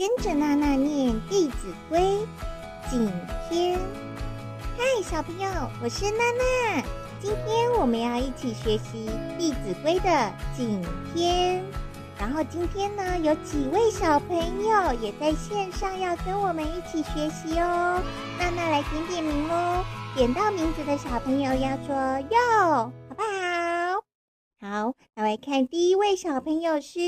跟着娜娜念《弟子规》，景天。嗨，小朋友，我是娜娜。今天我们要一起学习《弟子规》的景天。然后今天呢，有几位小朋友也在线上要跟我们一起学习哦。娜娜来点点名哦，点到名字的小朋友要说哟，好不好？好，那来看第一位小朋友是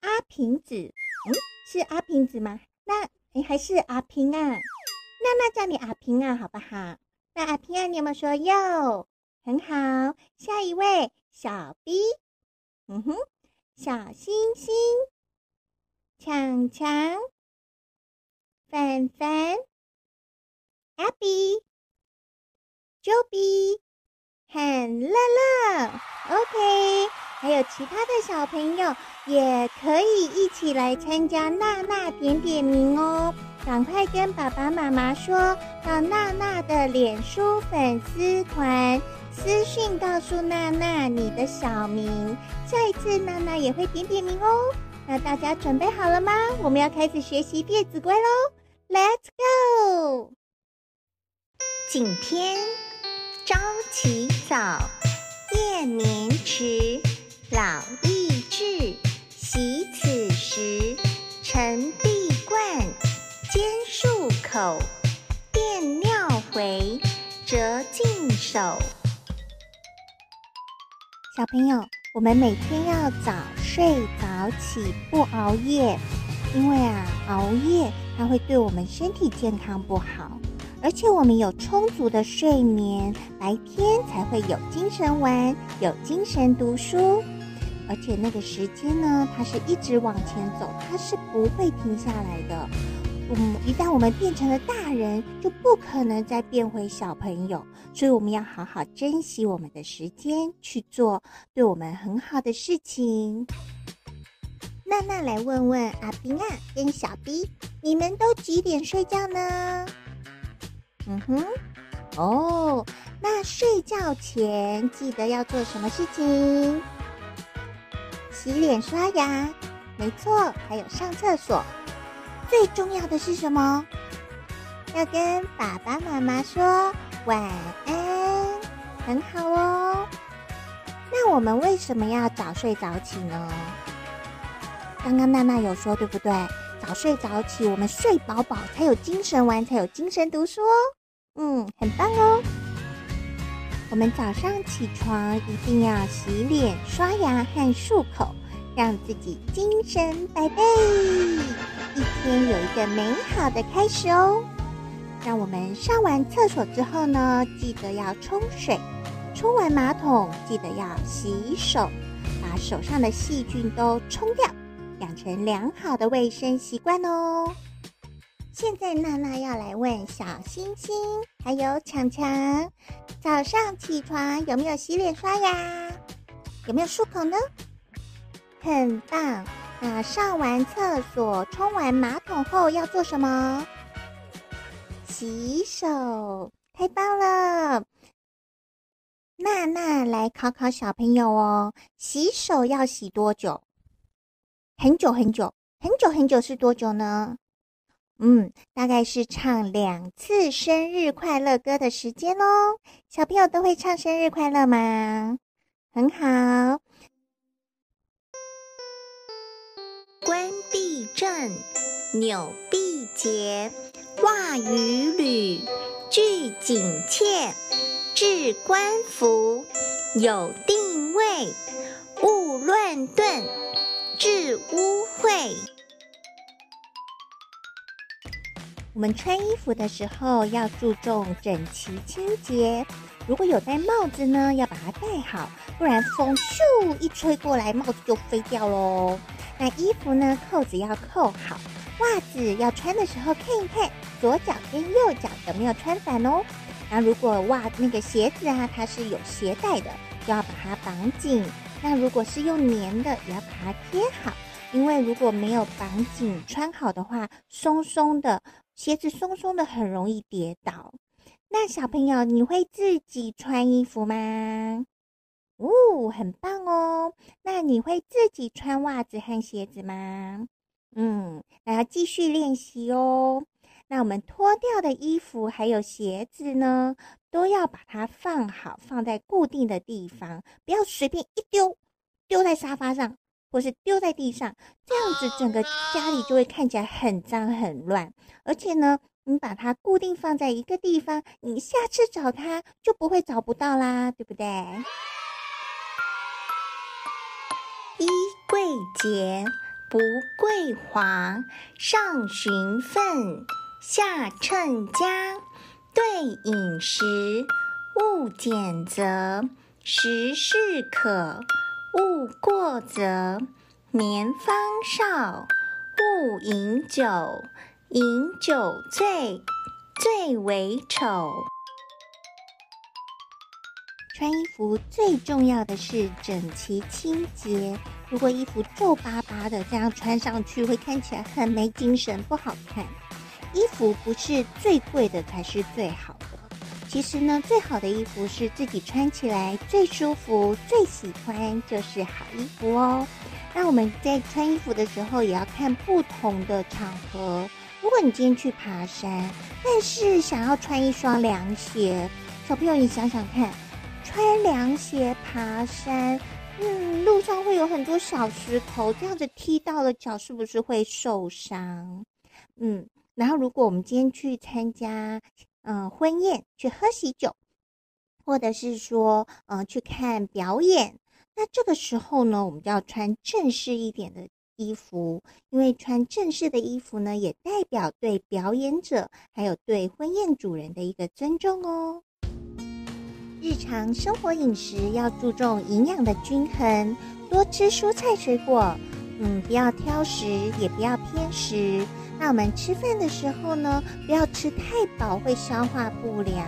阿平子，嗯，是阿平子吗？那哎，还是阿平啊？娜娜叫你阿平啊，好不好？那阿平啊，你有没有说哟？很好，下一位小 B，嗯哼。小星星、强强、凡凡、Abby、Joey 和乐乐，OK，还有其他的小朋友也可以一起来参加娜娜点点名哦！赶快跟爸爸妈妈说到娜娜的脸书粉丝团。私讯告诉娜娜你的小名，下一次娜娜也会点点名哦。那大家准备好了吗？我们要开始学习《弟子规》喽！Let's go！景天，朝起早，夜眠迟，老易至，惜此时，晨必冠，兼漱口，便尿回，折净手。小朋友，我们每天要早睡早起，不熬夜，因为啊，熬夜它会对我们身体健康不好。而且我们有充足的睡眠，白天才会有精神玩，有精神读书。而且那个时间呢，它是一直往前走，它是不会停下来的。嗯，一旦我们变成了大人，就不可能再变回小朋友，所以我们要好好珍惜我们的时间，去做对我们很好的事情。娜娜来问问阿平啊，跟小 B，你们都几点睡觉呢？嗯哼，哦，那睡觉前记得要做什么事情？洗脸刷牙，没错，还有上厕所。最重要的是什么？要跟爸爸妈妈说晚安，很好哦。那我们为什么要早睡早起呢？刚刚娜娜有说，对不对？早睡早起，我们睡饱饱才有精神玩，才有精神读书哦。嗯，很棒哦。我们早上起床一定要洗脸、刷牙和漱口。让自己精神百倍，一天有一个美好的开始哦。让我们上完厕所之后呢，记得要冲水；冲完马桶，记得要洗手，把手上的细菌都冲掉，养成良好的卫生习惯哦。现在娜娜要来问小星星还有强强：早上起床有没有洗脸刷牙？有没有漱口呢？很棒！那上完厕所、冲完马桶后要做什么？洗手，太棒了！娜娜来考考小朋友哦，洗手要洗多久？很久很久，很久很久是多久呢？嗯，大概是唱两次生日快乐歌的时间哦。小朋友都会唱生日快乐吗？很好。冠必正，纽必结，袜与履俱紧切，置冠服，有定位，勿乱顿，致污秽。我们穿衣服的时候要注重整齐清洁，如果有戴帽子呢，要把它戴好，不然风咻一吹过来，帽子就飞掉喽。那衣服呢？扣子要扣好，袜子要穿的时候看一看左脚跟右脚有没有穿反哦。那如果袜那个鞋子啊，它是有鞋带的，就要把它绑紧。那如果是用粘的，也要把它贴好，因为如果没有绑紧穿好的话，松松的鞋子松松的很容易跌倒。那小朋友，你会自己穿衣服吗？哦，很棒哦！那你会自己穿袜子和鞋子吗？嗯，那要继续练习哦。那我们脱掉的衣服还有鞋子呢，都要把它放好，放在固定的地方，不要随便一丢，丢在沙发上，或是丢在地上，这样子整个家里就会看起来很脏很乱。而且呢，你把它固定放在一个地方，你下次找它就不会找不到啦，对不对？衣贵洁，不贵华，上循分。下称家，对饮食，勿拣择，食适可，勿过则。年方少，勿饮酒，饮酒醉，最为丑。穿衣服最重要的是整齐清洁。如果衣服皱巴巴的，这样穿上去会看起来很没精神，不好看。衣服不是最贵的才是最好的，其实呢，最好的衣服是自己穿起来最舒服、最喜欢，就是好衣服哦。那我们在穿衣服的时候，也要看不同的场合。如果你今天去爬山，但是想要穿一双凉鞋，小朋友你想想看，穿凉鞋爬山，嗯，路上会有很多小石头，这样子踢到了脚，是不是会受伤？嗯。然后，如果我们今天去参加，嗯、婚宴，去喝喜酒，或者是说，嗯、去看表演，那这个时候呢，我们就要穿正式一点的衣服，因为穿正式的衣服呢，也代表对表演者还有对婚宴主人的一个尊重哦。日常生活饮食要注重营养的均衡，多吃蔬菜水果，嗯，不要挑食，也不要偏食。那我们吃饭的时候呢，不要吃太饱，会消化不良；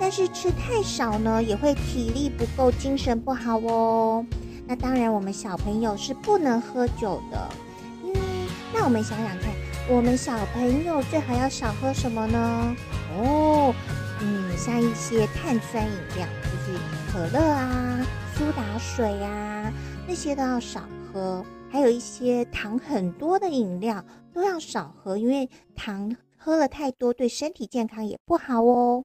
但是吃太少呢，也会体力不够，精神不好哦。那当然，我们小朋友是不能喝酒的。嗯，那我们想想看，我们小朋友最好要少喝什么呢？哦，嗯，像一些碳酸饮料，就是可乐啊、苏打水啊，那些都要少喝。还有一些糖很多的饮料都要少喝，因为糖喝了太多对身体健康也不好哦。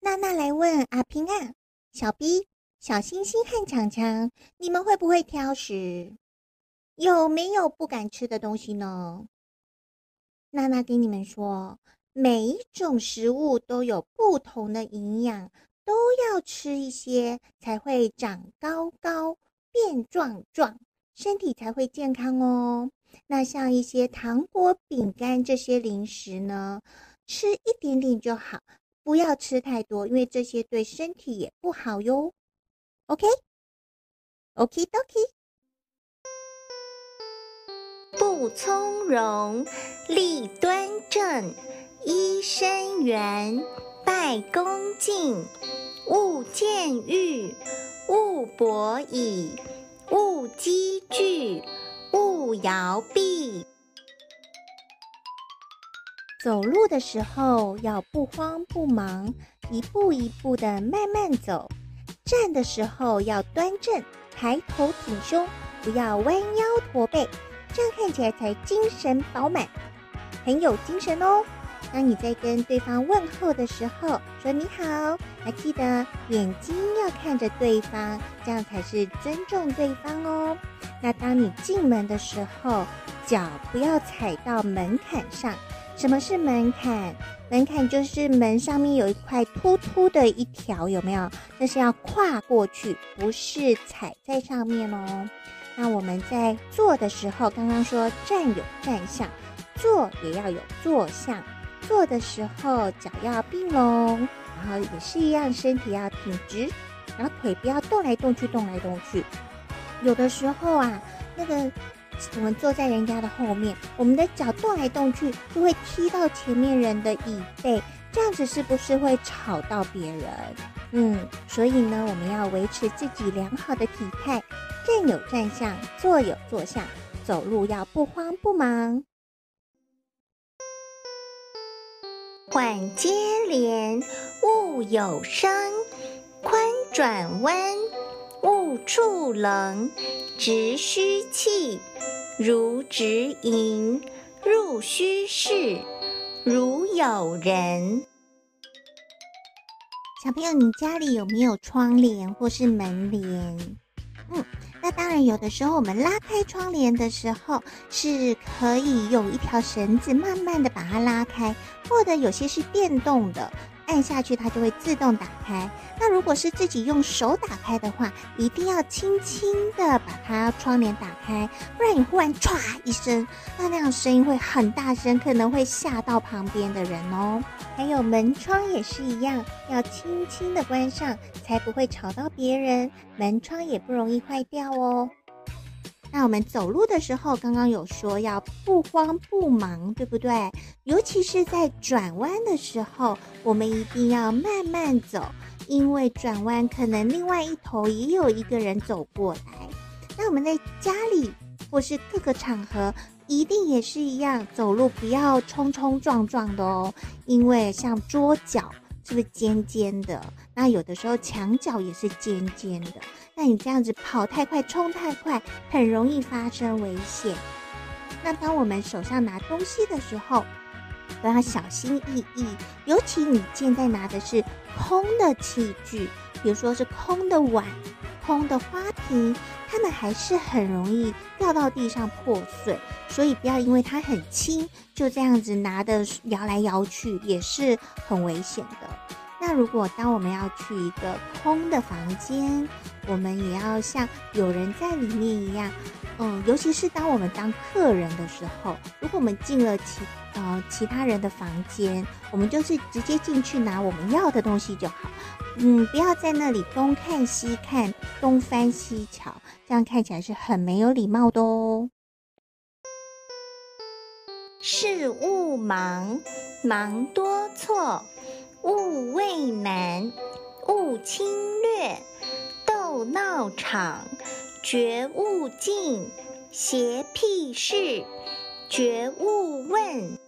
娜娜来问阿平啊，小 B、小星星和强强，你们会不会挑食？有没有不敢吃的东西呢？娜娜跟你们说，每一种食物都有不同的营养，都要吃一些才会长高高、变壮壮。身体才会健康哦。那像一些糖果、饼干这些零食呢，吃一点点就好，不要吃太多，因为这些对身体也不好哟。OK，OK，Doki。不从容，立端正，揖生圆，拜恭敬，勿僭越，勿跛倚。勿积聚，勿摇臂。走路的时候要不慌不忙，一步一步的慢慢走。站的时候要端正，抬头挺胸，不要弯腰驼背，这样看起来才精神饱满，很有精神哦。当你在跟对方问候的时候，说你好，还记得眼睛要看着对方，这样才是尊重对方哦。那当你进门的时候，脚不要踩到门槛上。什么是门槛？门槛就是门上面有一块凸凸的一条，有没有？那是要跨过去，不是踩在上面哦。那我们在坐的时候，刚刚说站有站相，坐也要有坐相。坐的时候脚要并拢，然后也是一样，身体要挺直，然后腿不要动来动去，动来动去。有的时候啊，那个我们坐在人家的后面，我们的脚动来动去，就会踢到前面人的椅背，这样子是不是会吵到别人？嗯，所以呢，我们要维持自己良好的体态，站有站相，坐有坐相，走路要不慌不忙。缓接连，勿有声；宽转弯，勿触棱；直虚气，如直盈，入虚室，如有人。小朋友，你家里有没有窗帘或是门帘？嗯，那当然，有的时候我们拉开窗帘的时候，是可以用一条绳子慢慢的把它拉开，或者有些是电动的。按下去，它就会自动打开。那如果是自己用手打开的话，一定要轻轻的把它窗帘打开，不然你忽然唰一声，那那样声音会很大声，可能会吓到旁边的人哦。还有门窗也是一样，要轻轻的关上，才不会吵到别人，门窗也不容易坏掉哦。那我们走路的时候，刚刚有说要不慌不忙，对不对？尤其是在转弯的时候，我们一定要慢慢走，因为转弯可能另外一头也有一个人走过来。那我们在家里或是各个场合，一定也是一样，走路不要冲冲撞撞的哦，因为像桌角是不是尖尖的？那有的时候墙角也是尖尖的。那你这样子跑太快，冲太快，很容易发生危险。那当我们手上拿东西的时候，都要小心翼翼。尤其你现在拿的是空的器具，比如说是空的碗、空的花瓶，它们还是很容易掉到地上破碎。所以不要因为它很轻，就这样子拿的摇来摇去，也是很危险的。那如果当我们要去一个空的房间，我们也要像有人在里面一样，嗯，尤其是当我们当客人的时候，如果我们进了其呃其他人的房间，我们就是直接进去拿我们要的东西就好，嗯，不要在那里东看西看，东翻西瞧，这样看起来是很没有礼貌的哦。事勿忙，忙多错。勿畏难，勿侵略，斗闹场，绝勿近，邪僻事，绝勿问。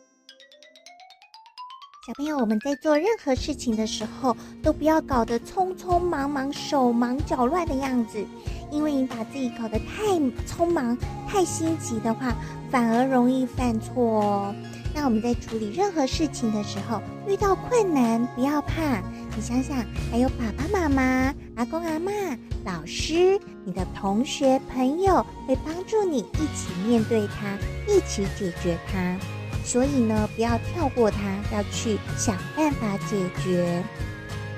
小朋友，我们在做任何事情的时候，都不要搞得匆匆忙忙、手忙脚乱的样子，因为你把自己搞得太匆忙、太心急的话，反而容易犯错哦。那我们在处理任何事情的时候，遇到困难不要怕。你想想，还有爸爸妈妈、阿公阿嬷、老师、你的同学朋友会帮助你一起面对它，一起解决它。所以呢，不要跳过它，要去想办法解决。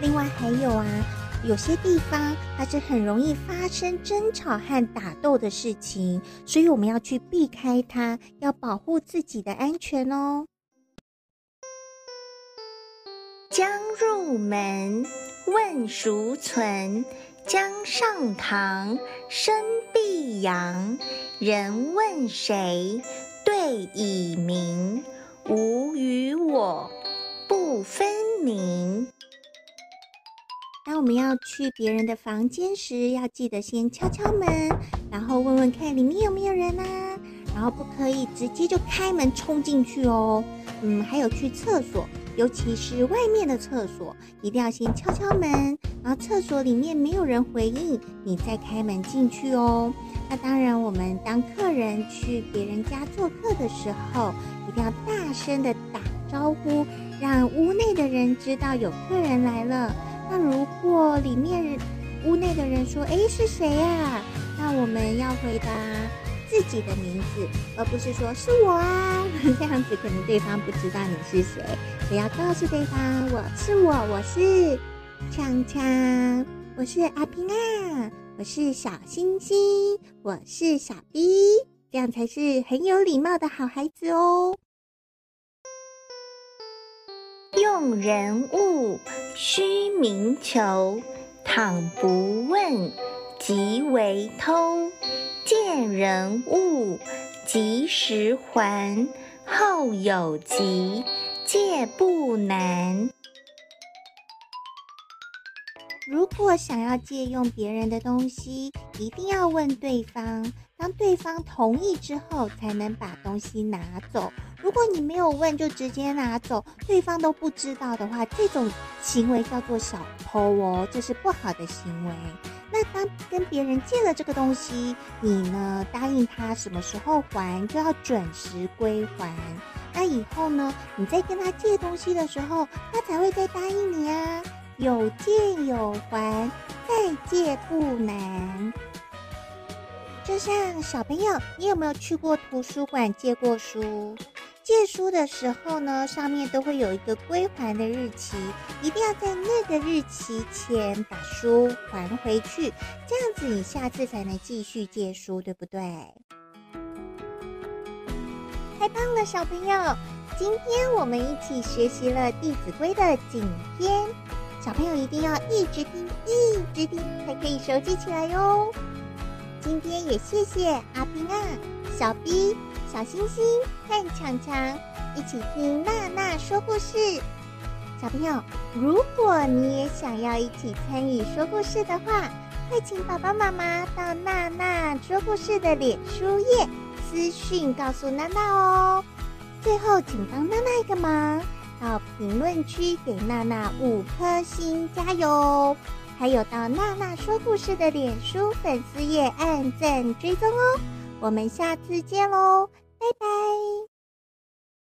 另外还有啊。有些地方它是很容易发生争吵和打斗的事情，所以我们要去避开它，要保护自己的安全哦。将入门，问孰存？将上堂，身必扬。人问谁？对以明。吾与我，不分明。当我们要去别人的房间时，要记得先敲敲门，然后问问看里面有没有人啊，然后不可以直接就开门冲进去哦。嗯，还有去厕所，尤其是外面的厕所，一定要先敲敲门，然后厕所里面没有人回应，你再开门进去哦。那当然，我们当客人去别人家做客的时候，一定要大声的打招呼，让屋内的人知道有客人来了。那如果里面屋内的人说：“哎，是谁呀？”那我们要回答自己的名字，而不是说是我啊。这样子可能对方不知道你是谁。我要告诉对方：“我是我，我是锵锵，我是阿平啊，我是小星星，我是小 B。”这样才是很有礼貌的好孩子哦。用人物，须明求，倘不问，即为偷。见人物，及时还，后有急，借不难。如果想要借用别人的东西，一定要问对方。当对方同意之后，才能把东西拿走。如果你没有问就直接拿走，对方都不知道的话，这种行为叫做小偷哦，这是不好的行为。那当跟别人借了这个东西，你呢答应他什么时候还，就要准时归还。那以后呢，你再跟他借东西的时候，他才会再答应你啊。有借有还，再借不难。就像小朋友，你有没有去过图书馆借过书？借书的时候呢，上面都会有一个归还的日期，一定要在那个日期前把书还回去，这样子你下次才能继续借书，对不对？太棒了，小朋友！今天我们一起学习了《弟子规》的颈篇，小朋友一定要一直听，一直听，才可以熟记起来哟。今天也谢谢阿平啊、小 B。小星星和强强一起听娜娜说故事。小朋友，如果你也想要一起参与说故事的话，快请爸爸妈妈到娜娜说故事的脸书页私讯告诉娜娜哦。最后，请帮娜娜一个忙，到评论区给娜娜五颗星加油！还有到娜娜说故事的脸书粉丝页按赞追踪哦。我们下次见喽！拜拜。